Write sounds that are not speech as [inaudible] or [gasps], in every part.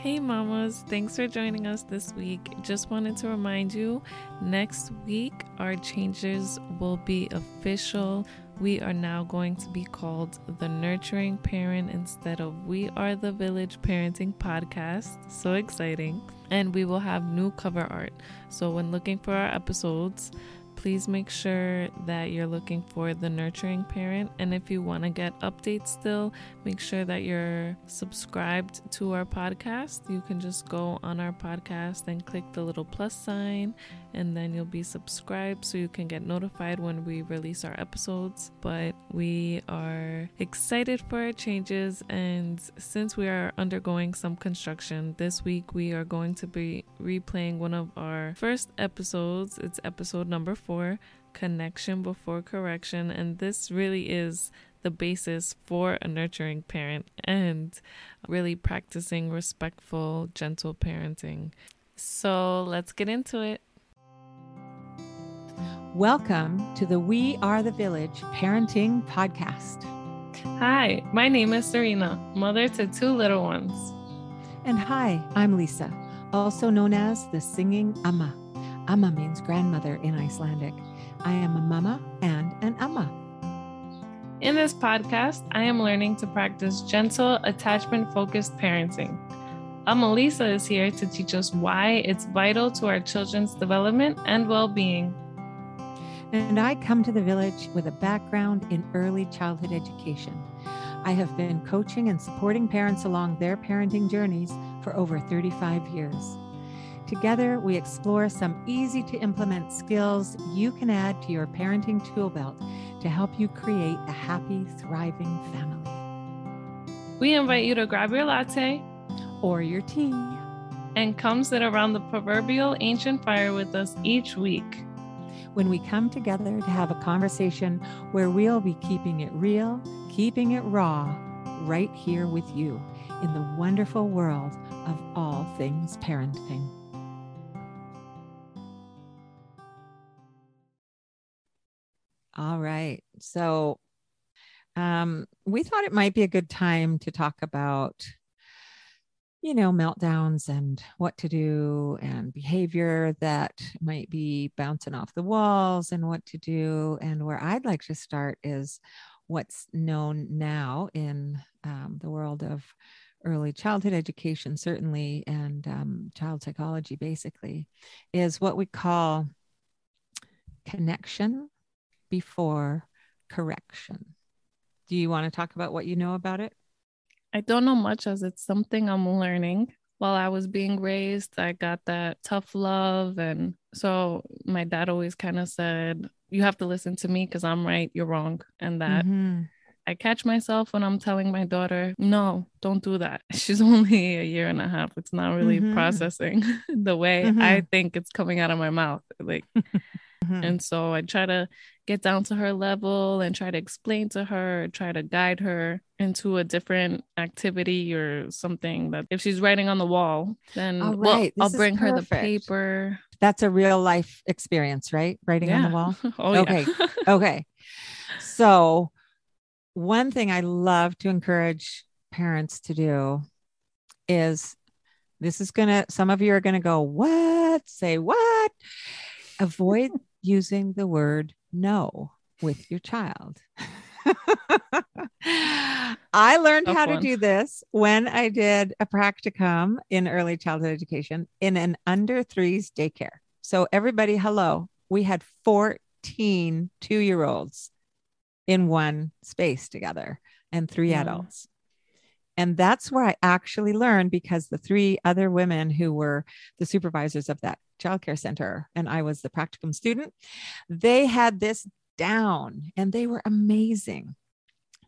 Hey, mamas, thanks for joining us this week. Just wanted to remind you next week our changes will be official. We are now going to be called the Nurturing Parent instead of We Are the Village Parenting Podcast. So exciting. And we will have new cover art. So when looking for our episodes, please make sure that you're looking for the nurturing parent. And if you want to get updates still, make sure that you're subscribed to our podcast. You can just go on our podcast and click the little plus sign, and then you'll be subscribed so you can get notified when we release our episodes. But we are excited for our changes, and since we are undergoing some construction, this week we are going to be replaying one of our first episodes. It's episode number four for connection before correction. And this really is the basis for a nurturing parent and really practicing respectful, gentle parenting. So let's get into it. Welcome to the We Are the Village Parenting Podcast. Hi, my name is Serena, mother to two little ones. And hi, I'm Lisa, also known as the Singing Amma. Amma means grandmother in Icelandic. I am a mama and an amma. In this podcast, I am learning to practice gentle, attachment focused parenting. Amma Lisa is here to teach us why it's vital to our children's development and well being. And I come to the village with a background in early childhood education. I have been coaching and supporting parents along their parenting journeys for over 35 years. Together, we explore some easy to implement skills you can add to your parenting tool belt to help you create a happy, thriving family. We invite you to grab your latte or your tea and come sit around the proverbial ancient fire with us each week. When we come together to have a conversation where we'll be keeping it real, keeping it raw, right here with you in the wonderful world of all things parenting. All right. So um, we thought it might be a good time to talk about, you know, meltdowns and what to do and behavior that might be bouncing off the walls and what to do. And where I'd like to start is what's known now in um, the world of early childhood education, certainly, and um, child psychology, basically, is what we call connection before correction. Do you want to talk about what you know about it? I don't know much as it's something I'm learning. While I was being raised, I got that tough love. And so my dad always kind of said, You have to listen to me because I'm right, you're wrong. And that mm-hmm. I catch myself when I'm telling my daughter, No, don't do that. [laughs] She's only a year and a half. It's not really mm-hmm. processing [laughs] the way mm-hmm. I think it's coming out of my mouth. Like, [laughs] Mm-hmm. And so I try to get down to her level and try to explain to her, try to guide her into a different activity or something that if she's writing on the wall, then right. well, I'll bring her the paper. That's a real life experience, right? Writing yeah. on the wall. [laughs] oh, okay. [laughs] Okay. So, one thing I love to encourage parents to do is this is going to, some of you are going to go, What? Say what? Avoid using the word no with your child. [laughs] I learned Tough how one. to do this when I did a practicum in early childhood education in an under threes daycare. So, everybody, hello. We had 14 two year olds in one space together and three yeah. adults. And that's where I actually learned because the three other women who were the supervisors of that childcare center and I was the practicum student, they had this down and they were amazing.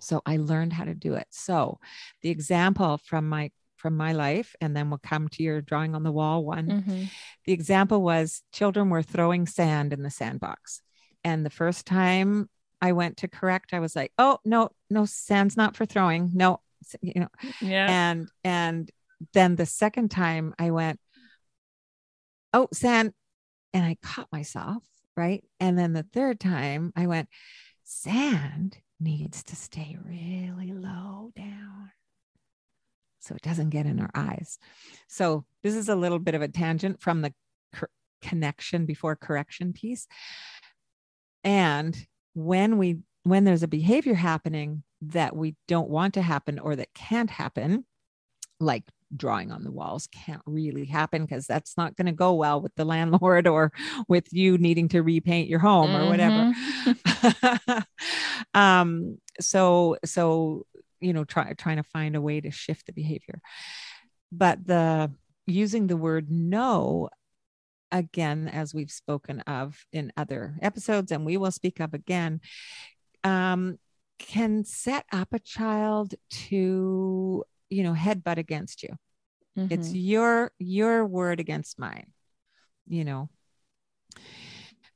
So I learned how to do it. So the example from my from my life and then we'll come to your drawing on the wall one. Mm-hmm. The example was children were throwing sand in the sandbox. And the first time I went to correct, I was like, "Oh, no, no sand's not for throwing. No, [laughs] you know yeah and and then the second time i went oh sand and i caught myself right and then the third time i went sand needs to stay really low down so it doesn't get in our eyes. So this is a little bit of a tangent from the cor- connection before correction piece. And when we when there's a behavior happening that we don't want to happen or that can't happen, like drawing on the walls can't really happen because that's not going to go well with the [laughs] landlord or with you needing to repaint your home mm-hmm. or whatever mm-hmm. [laughs] um so so you know try, trying to find a way to shift the behavior but the using the word no again as we've spoken of in other episodes and we will speak of again um, can set up a child to you know headbutt against you mm-hmm. it's your your word against mine you know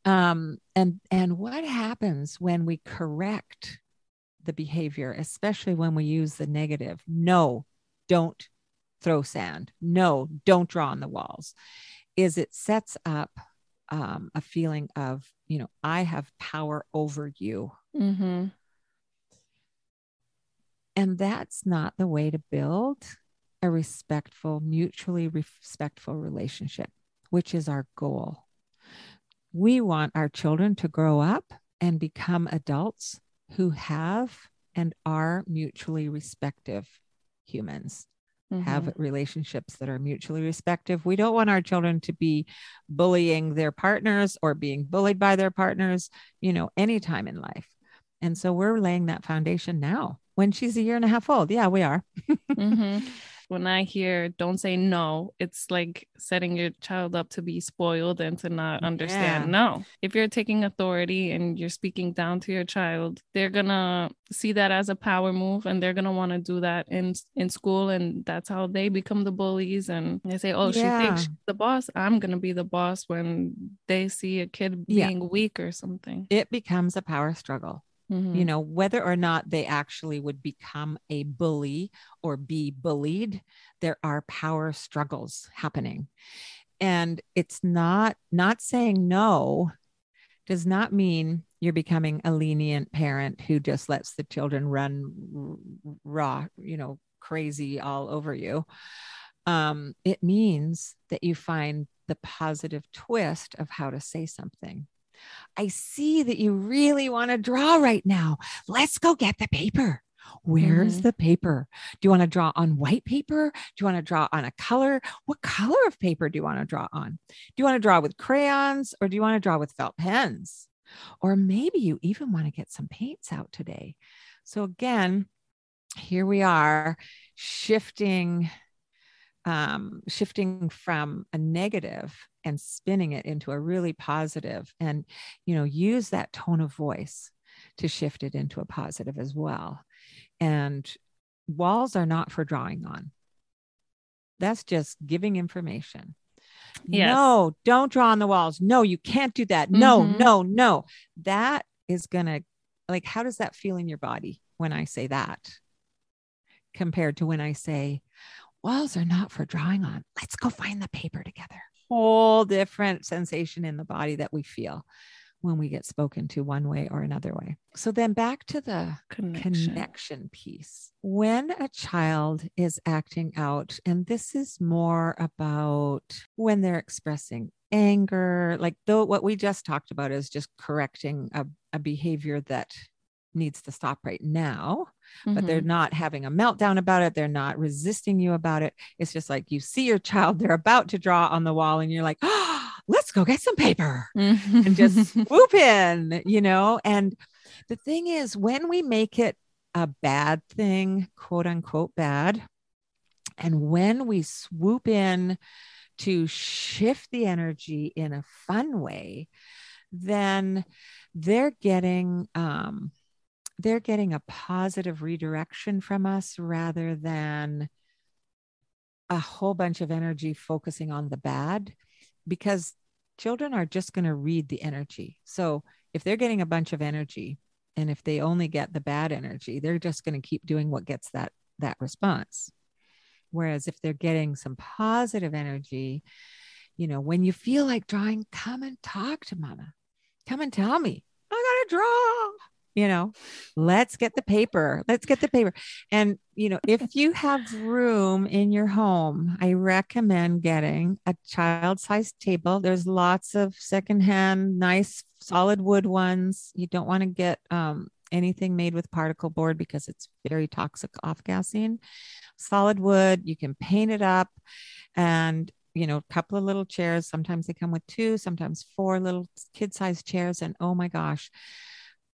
um and and what happens when we correct the behavior, especially when we use the negative. No, don't throw sand. No, don't draw on the walls. Is it sets up um, a feeling of, you know, I have power over you. Mm-hmm. And that's not the way to build a respectful, mutually respectful relationship, which is our goal. We want our children to grow up and become adults who have and are mutually respective humans. Mm-hmm. Have relationships that are mutually respective. We don't want our children to be bullying their partners or being bullied by their partners, you know, anytime in life. And so we're laying that foundation now when she's a year and a half old. Yeah, we are. mm-hmm. [laughs] when I hear don't say no, it's like setting your child up to be spoiled and to not understand. Yeah. No, if you're taking authority and you're speaking down to your child, they're gonna see that as a power move and they're gonna want to do that in in school and that's how they become the bullies and they say oh yeah. she thinks she's the boss i'm gonna be the boss when they see a kid being yeah. weak or something it becomes a power struggle Mm-hmm. You know, whether or not they actually would become a bully or be bullied, there are power struggles happening. And it's not not saying no does not mean you're becoming a lenient parent who just lets the children run raw, you know, crazy all over you. Um, it means that you find the positive twist of how to say something. I see that you really want to draw right now. Let's go get the paper. Where's mm-hmm. the paper? Do you want to draw on white paper? Do you want to draw on a color? What color of paper do you want to draw on? Do you want to draw with crayons or do you want to draw with felt pens? Or maybe you even want to get some paints out today. So, again, here we are shifting um, shifting from a negative and spinning it into a really positive and you know use that tone of voice to shift it into a positive as well. And walls are not for drawing on. That's just giving information. Yes. no don't draw on the walls. No you can't do that. No mm-hmm. no no. That is gonna like how does that feel in your body when i say that compared to when i say walls are not for drawing on. Let's go find the paper together. Whole different sensation in the body that we feel when we get spoken to one way or another way. So then back to the connection. connection, piece. When a child is acting out, and this is more about when they're expressing anger, like though what we just talked about is just correcting a, a behavior that needs to stop right now mm-hmm. but they're mm-hmm. not having a meltdown about it they're not resisting you about it it's just like you see your child they're about to draw on the wall and you're like oh, [gasps] let's go get some paper and just [laughs] swoop in you know and the thing is when we make it a bad thing quote unquote bad and when we swoop in to shift the energy in a fun way then they're getting um, they're getting a positive redirection from us rather than a whole bunch of energy focusing on the bad because children are just going to read the energy. So if they're getting a bunch of energy and if they only get the bad energy, they're just going to keep doing what gets that that response. Whereas if they're getting some positive energy, you know, when you feel like drawing, come and talk to mama. Come and tell me. I got to draw you know, let's get the paper. Let's get the paper. And, you know, if you have room in your home, I recommend getting a child sized table. There's lots of secondhand, nice solid wood ones. You don't want to get um, anything made with particle board because it's very toxic off gassing. Solid wood, you can paint it up and you know, a couple of little chairs. Sometimes they come with two, sometimes four little kid sized chairs. And oh my gosh,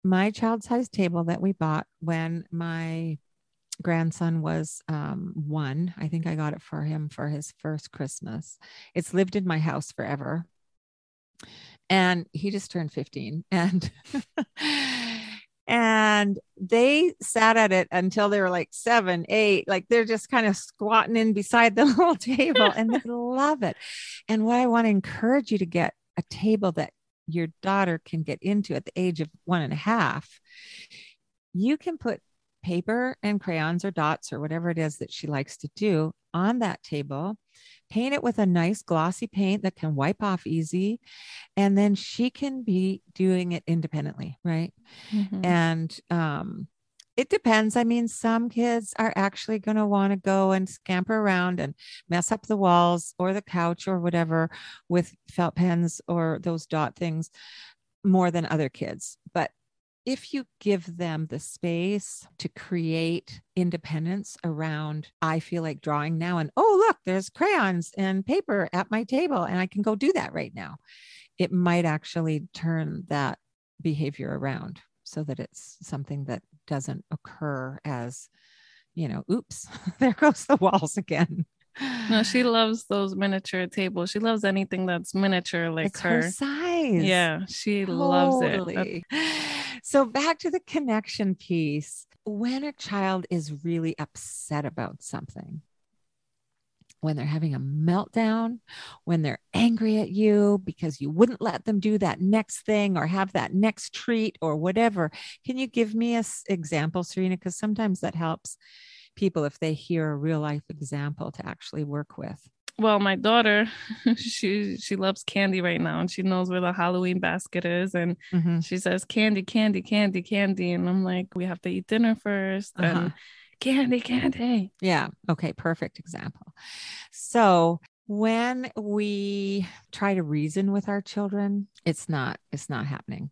my child sized table that we bought when my grandson was um, one, I think I got it for him for his first Christmas. It's lived in my house forever. And he just turned 15. And [laughs] and they sat at it until they were like seven, eight, like they're just kind of squatting in beside the [laughs] little table and they [laughs] love it. And what I want to encourage you to get a table that your daughter can get into at the age of one and a half, you can put paper and crayons or dots or whatever it is that she likes to do on that table paint it with a nice glossy paint that can wipe off easy and then she can be doing it independently right mm-hmm. and um it depends. I mean, some kids are actually going to want to go and scamper around and mess up the walls or the couch or whatever with felt pens or those dot things more than other kids. But if you give them the space to create independence around, I feel like drawing now, and oh, look, there's crayons and paper at my table, and I can go do that right now, it might actually turn that behavior around so that it's something that doesn't occur as, you know, oops, [laughs] there goes the walls again. No, she loves those miniature tables. She loves anything that's miniature like it's her. her size. Yeah, she totally. loves it. So back to the connection piece. When a child is really upset about something, when they're having a meltdown, when they're angry at you because you wouldn't let them do that next thing or have that next treat or whatever. Can you give me a example, Serena? Because sometimes that helps people if they hear a real life example to actually work with well my daughter [laughs] she she loves candy right now and she knows where the halloween basket is and mm-hmm. she says candy candy candy candy and i'm like we have to eat dinner 1st uh-huh. and candy candy. Yeah. Okay perfect example. So when we try to reason with our children it's not it's not happening.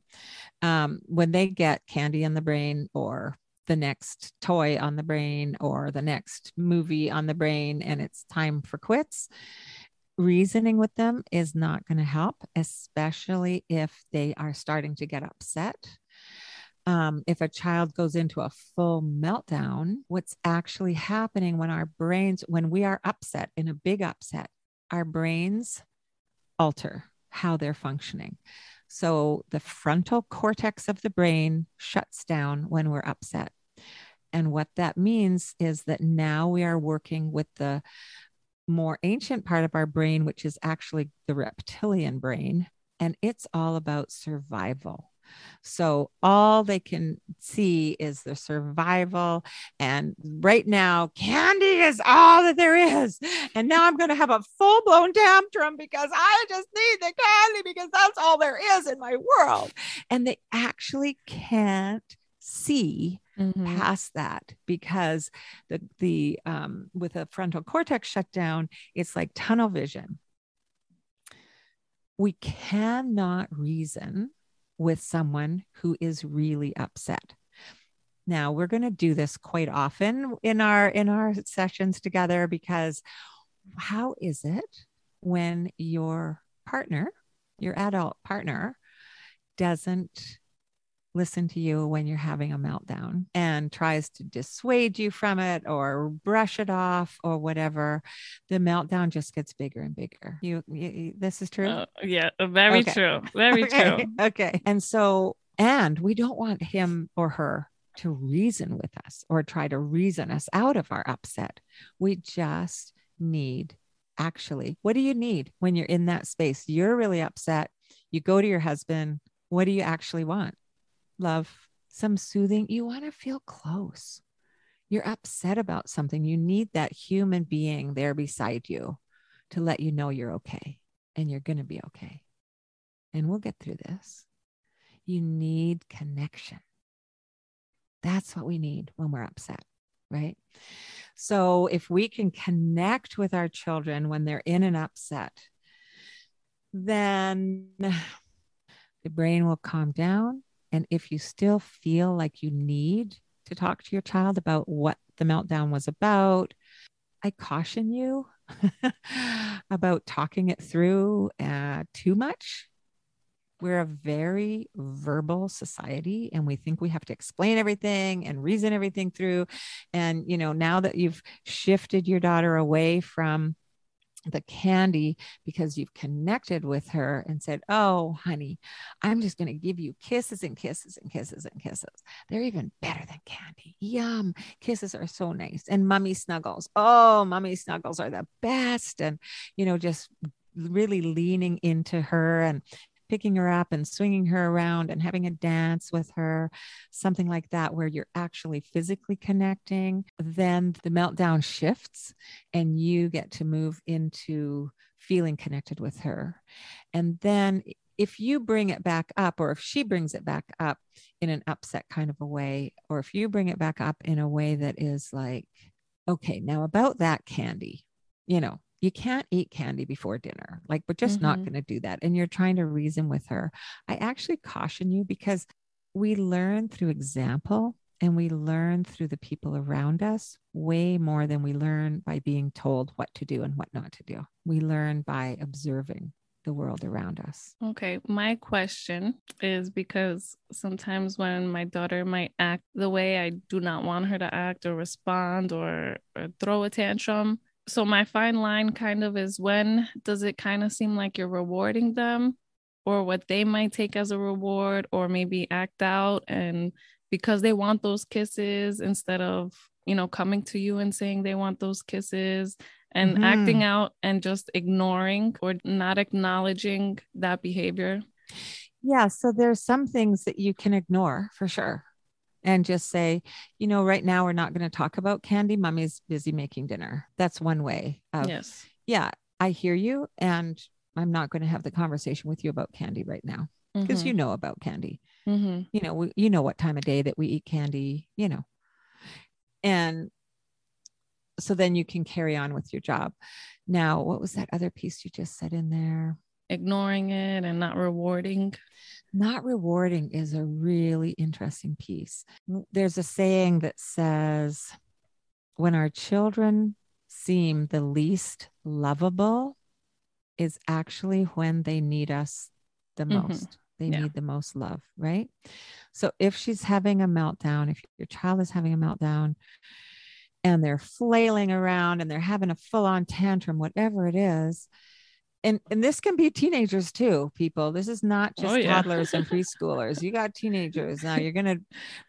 Um, when they get candy in the brain or the next toy on the brain or the next movie on the brain and it's time for quits reasoning with them is not going to help especially if they are starting to get upset um, if a child goes into a full meltdown what's actually happening when our brains when we are upset in a big upset our brains alter how they're functioning so the frontal cortex of the brain shuts down when we're upset. And what that means is that now we are working with the more ancient part of our brain, which is actually the reptilian brain. And it's all about survival. So all they can see is the survival. And right now, candy is all that there is. And now I'm going to have a full blown tantrum because I just need the candy because that's all there is in my world. And they actually can't see mm-hmm. past that because the the um, with a frontal cortex shutdown, it's like tunnel vision. We cannot reason with someone who is really upset. Now we're going to do this quite often in our in our sessions together because how is it when your partner, your adult partner doesn't listen to you when you're having a meltdown and tries to dissuade you from it or brush it off or whatever, the meltdown just gets bigger and bigger. You, you this is true? Uh, yeah, very okay. true. [laughs] Very okay. true. Okay. And so, and we don't want him or her to reason with us or try to reason us out of our upset. We just need actually, what do you need when you're in that space? You're really upset. You go to your husband. What do you actually want? Love, some soothing. You want to feel close. You're upset about something. You need that human being there beside you to let you know you're okay and you're going to be okay. And we'll get through this. You need connection. That's what we need when we're upset, right? So if we can connect with our children when they're in an upset, then [sighs] the brain will calm down. And if you still feel like you need to talk to your child about what the meltdown was about, I caution you [laughs] about talking it through uh, too much. We're a very verbal society and we think we have to explain everything and reason everything through. And, you know, now that you've shifted your daughter away from the candy because you've connected with her and said, Oh, honey, I'm just going to give you kisses and kisses and kisses and kisses. They're even better than candy. Yum. Kisses are so nice. And mummy snuggles. Oh, mummy snuggles are the best. And, you know, just really leaning into her and picking her up and swinging her around and having a dance with her, something like that, where you're actually physically connecting, then the meltdown shifts and you get to move into feeling connected with her. And then if you bring it back up, or if she brings it back up in an upset kind of a way, or if you bring it back up in a way that is like, okay, now about that candy, you know, you can't eat candy before dinner. Like, we're just mm-hmm. not going to do that. And you're trying to reason with her. I actually caution you because we learn through example and we learn through the people around us way more than we learn by being told what to do and what not to do. We learn by observing the world around us. Okay. My question is because sometimes when my daughter might act the way I do not want her to act or respond or, or throw a tantrum, so my fine line kind of is when does it kind of seem like you're rewarding them or what they might take as a reward or maybe act out? And because they want those kisses instead of you know coming to you and saying they want those kisses and mm-hmm. acting out and just ignoring or not acknowledging that behavior? Yeah so there's some things that you can ignore for sure and just say, you know, right now we're not going to talk about candy. Mommy's busy making dinner. That's one way. Of, yes. Yeah, I hear you. And I'm not going to have the conversation with you about candy right now because mm-hmm. you know about candy. Mm-hmm. You know, we, you know what time of day that we eat candy, you know. And so then you can carry on with your job. Now, what was that other piece you just said in there? Ignoring it and not rewarding not rewarding is a really interesting piece. There's a saying that says, when our children seem the least lovable, is actually when they need us the mm-hmm. most. They yeah. need the most love, right? So if she's having a meltdown, if your child is having a meltdown and they're flailing around and they're having a full on tantrum, whatever it is, and and this can be teenagers too people. This is not just oh, yeah. [laughs] toddlers and preschoolers. You got teenagers. Now you're going to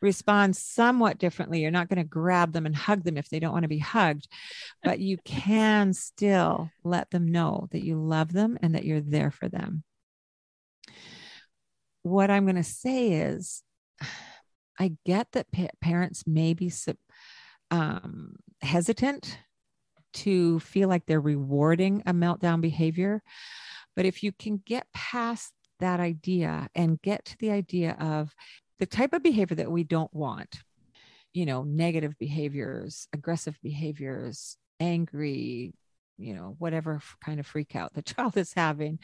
respond somewhat differently. You're not going to grab them and hug them if they don't want to be hugged but you can still let them know that you love them and that you're there for them. What i'm going to say is [sighs] i get that pa- parents may be um, hesitant to feel like they're rewarding a meltdown behavior. But if you can get past that idea and get to the idea of the type of behavior that we don't want, you know, negative behaviors, aggressive behaviors, angry, you know, whatever kind of freak out the [laughs] child is having,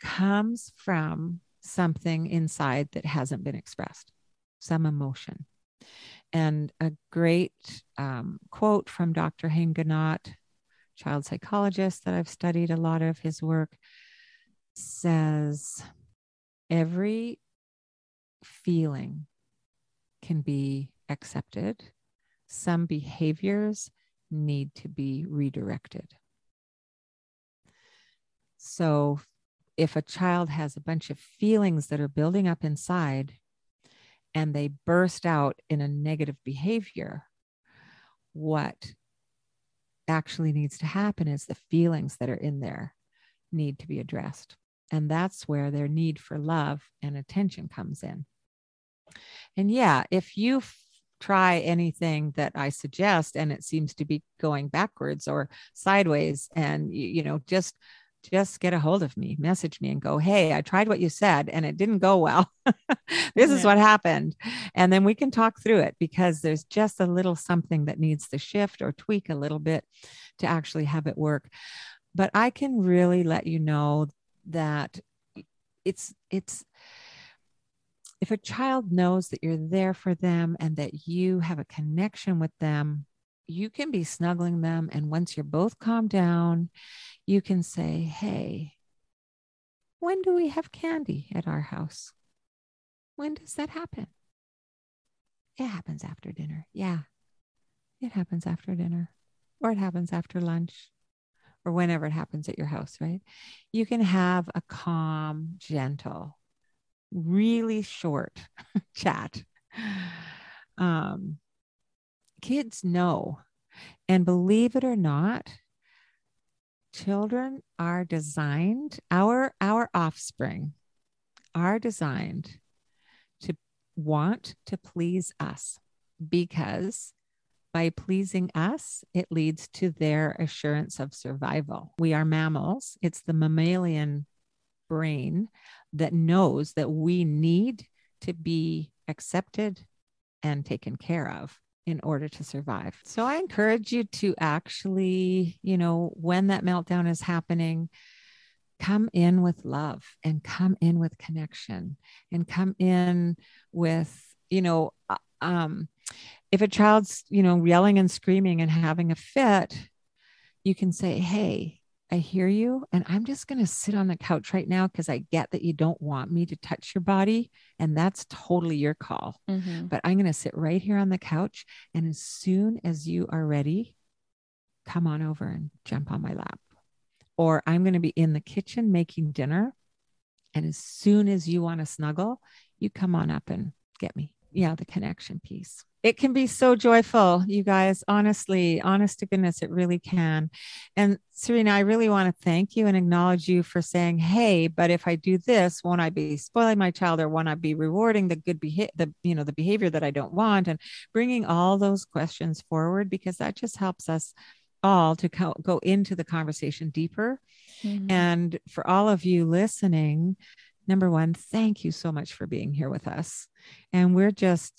comes from something inside that hasn't been expressed, some emotion. And a great um, quote from Dr. Haim child psychologist that I've studied a lot of his work, says every feeling can be accepted. Some behaviors need to be redirected. So, if a child has a bunch of feelings that are building up inside, and they burst out in a negative behavior, what actually needs to happen is the feelings that are in there need to be addressed. And that's where their need for love and attention comes in. And yeah, if you f- try anything that I suggest and it seems to be going backwards or sideways, and you, you know, just just get a hold of me, message me and go, Hey, I tried what you said and it didn't go well. [laughs] this is what happened. And then we can talk through it because there's just a little something that needs to shift or tweak a little bit to actually have it work. But I can really let you know that it's, it's, if a child knows that you're there for them and that you have a connection with them, you can be snuggling them. And once you're both calmed down, you can say, Hey, when do we have candy at our house? When does that happen? It happens after dinner. Yeah, it happens after dinner, or it happens after lunch, or whenever it happens at your house, right? You can have a calm, gentle, really short [laughs] chat. Um, kids know. And believe it or not, children are designed, our, our offspring are designed to want to please us because by pleasing us, it leads to their assurance of survival. We are mammals. It's the mammalian brain that knows that we need to be accepted and taken care of in order to survive. So I encourage you to actually, you know, when that meltdown is happening, come in with love and come in with connection and come in with, you know, uh, um, if a child's, you know, yelling and screaming and having a fit, you can say, Hey, I hear you. And I'm just going to sit on the couch right now because I get that you don't want me to touch your body. And that's totally your call. Mm-hmm. But I'm going to sit right here on the couch. And as soon as you are ready, come on over and jump on my lap. Or I'm going to be in the kitchen making dinner. And as soon as you want to snuggle, you come on up and get me. Yeah, the connection piece it can be so joyful, you guys. Honestly, honest to goodness, it really can. And Serena, I really want to thank you and acknowledge you for saying, "Hey, but if I do this, won't I be spoiling my child, or won't I be rewarding the good behavior, the you know the behavior that I don't want?" And bringing all those questions forward because that just helps us all to co- go into the conversation deeper. Mm-hmm. And for all of you listening, number one, thank you so much for being here with us. And we're just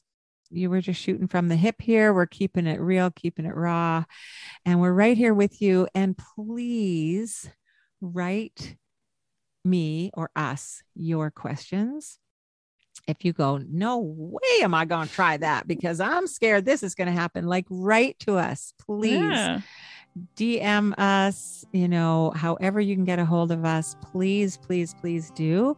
you were just shooting from the hip here. We're keeping it real, keeping it raw. And we're right here with you. And please write me or us your questions. If you go, no way am I going to try that because I'm scared this is going to happen, like write to us, please. Yeah. DM us, you know, however you can get a hold of us, please, please, please do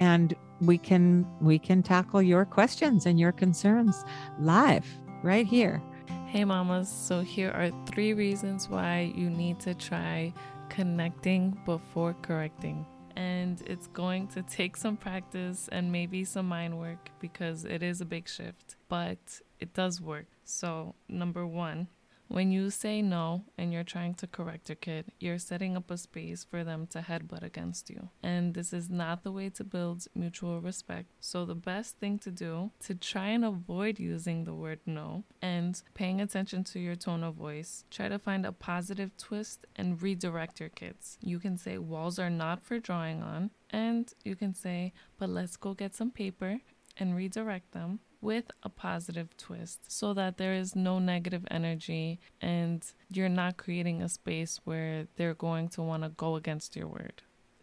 and we can we can tackle your questions and your concerns live right here. Hey mamas. So here are three reasons why you need to try connecting before correcting. And it's going to take some practice and maybe some mind work because it is a big shift but it does work. So number one when you say no and you're trying to correct your kid, you're setting up a space for them to headbutt against you. And this is not the way to build mutual respect. So, the best thing to do to try and avoid using the word no and paying attention to your tone of voice, try to find a positive twist and redirect your kids. You can say walls are not for drawing on, and you can say, but let's go get some paper and redirect them with a positive twist so that there is no negative energy and you're not creating a space where they're going to want to go against your word.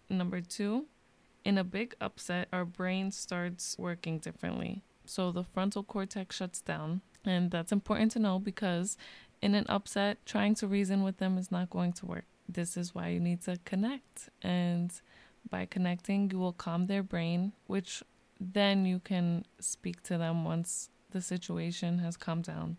Number two, in a big upset, our brain starts working differently. So the frontal cortex shuts down. And that's important to know because in an upset, trying to reason with them is not going to work. This is why you need to connect. And by connecting, you will calm their brain, which then you can speak to them once the situation has calmed down.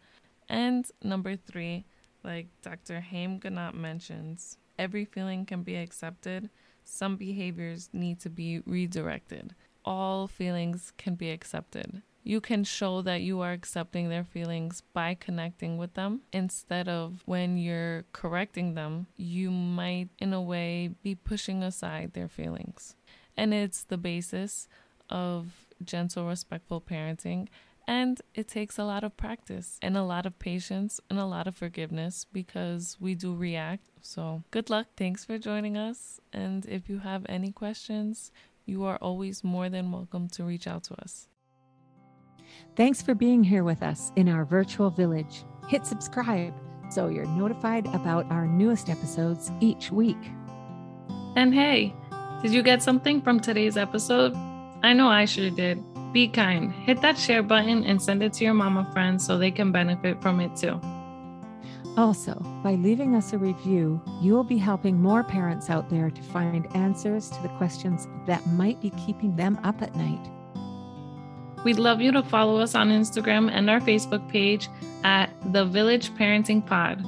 And number three, like Dr. Haim Ginott mentions, every feeling can be accepted. Some behaviors need to be redirected. All feelings can be accepted. You can show that you are accepting their feelings by connecting with them instead of when you're correcting them, you might, in a way, be pushing aside their feelings. And it's the basis of gentle, respectful parenting. And it takes a lot of practice and a lot of patience and a lot of forgiveness because we do react So, good luck. Thanks for joining us. And if you have any questions, you are always more than welcome to reach out to us. Thanks for being here with us in our virtual village. Hit subscribe so you're notified about our newest episodes each week. And hey, did you get something from today's episode? I know I sure did. Be kind. Hit that share button and send it to your mama friends so they can benefit from it too. Also, by leaving us a review, you will be helping more parents out there to find answers to the questions that might be keeping them up at night. We'd love you to follow us on Instagram and our Facebook page at The Village Parenting Pod.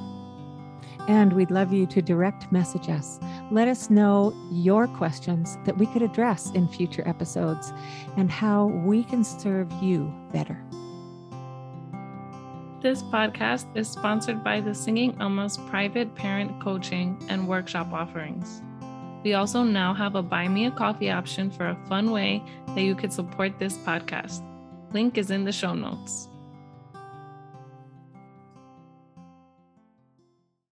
And we'd love you to direct message us. Let us know your questions that we could address in future episodes and how we can serve you better. This podcast is sponsored by the Singing Amma's private parent coaching and workshop offerings. We also now have a buy me a coffee option for a fun way that you could support this podcast. Link is in the show notes.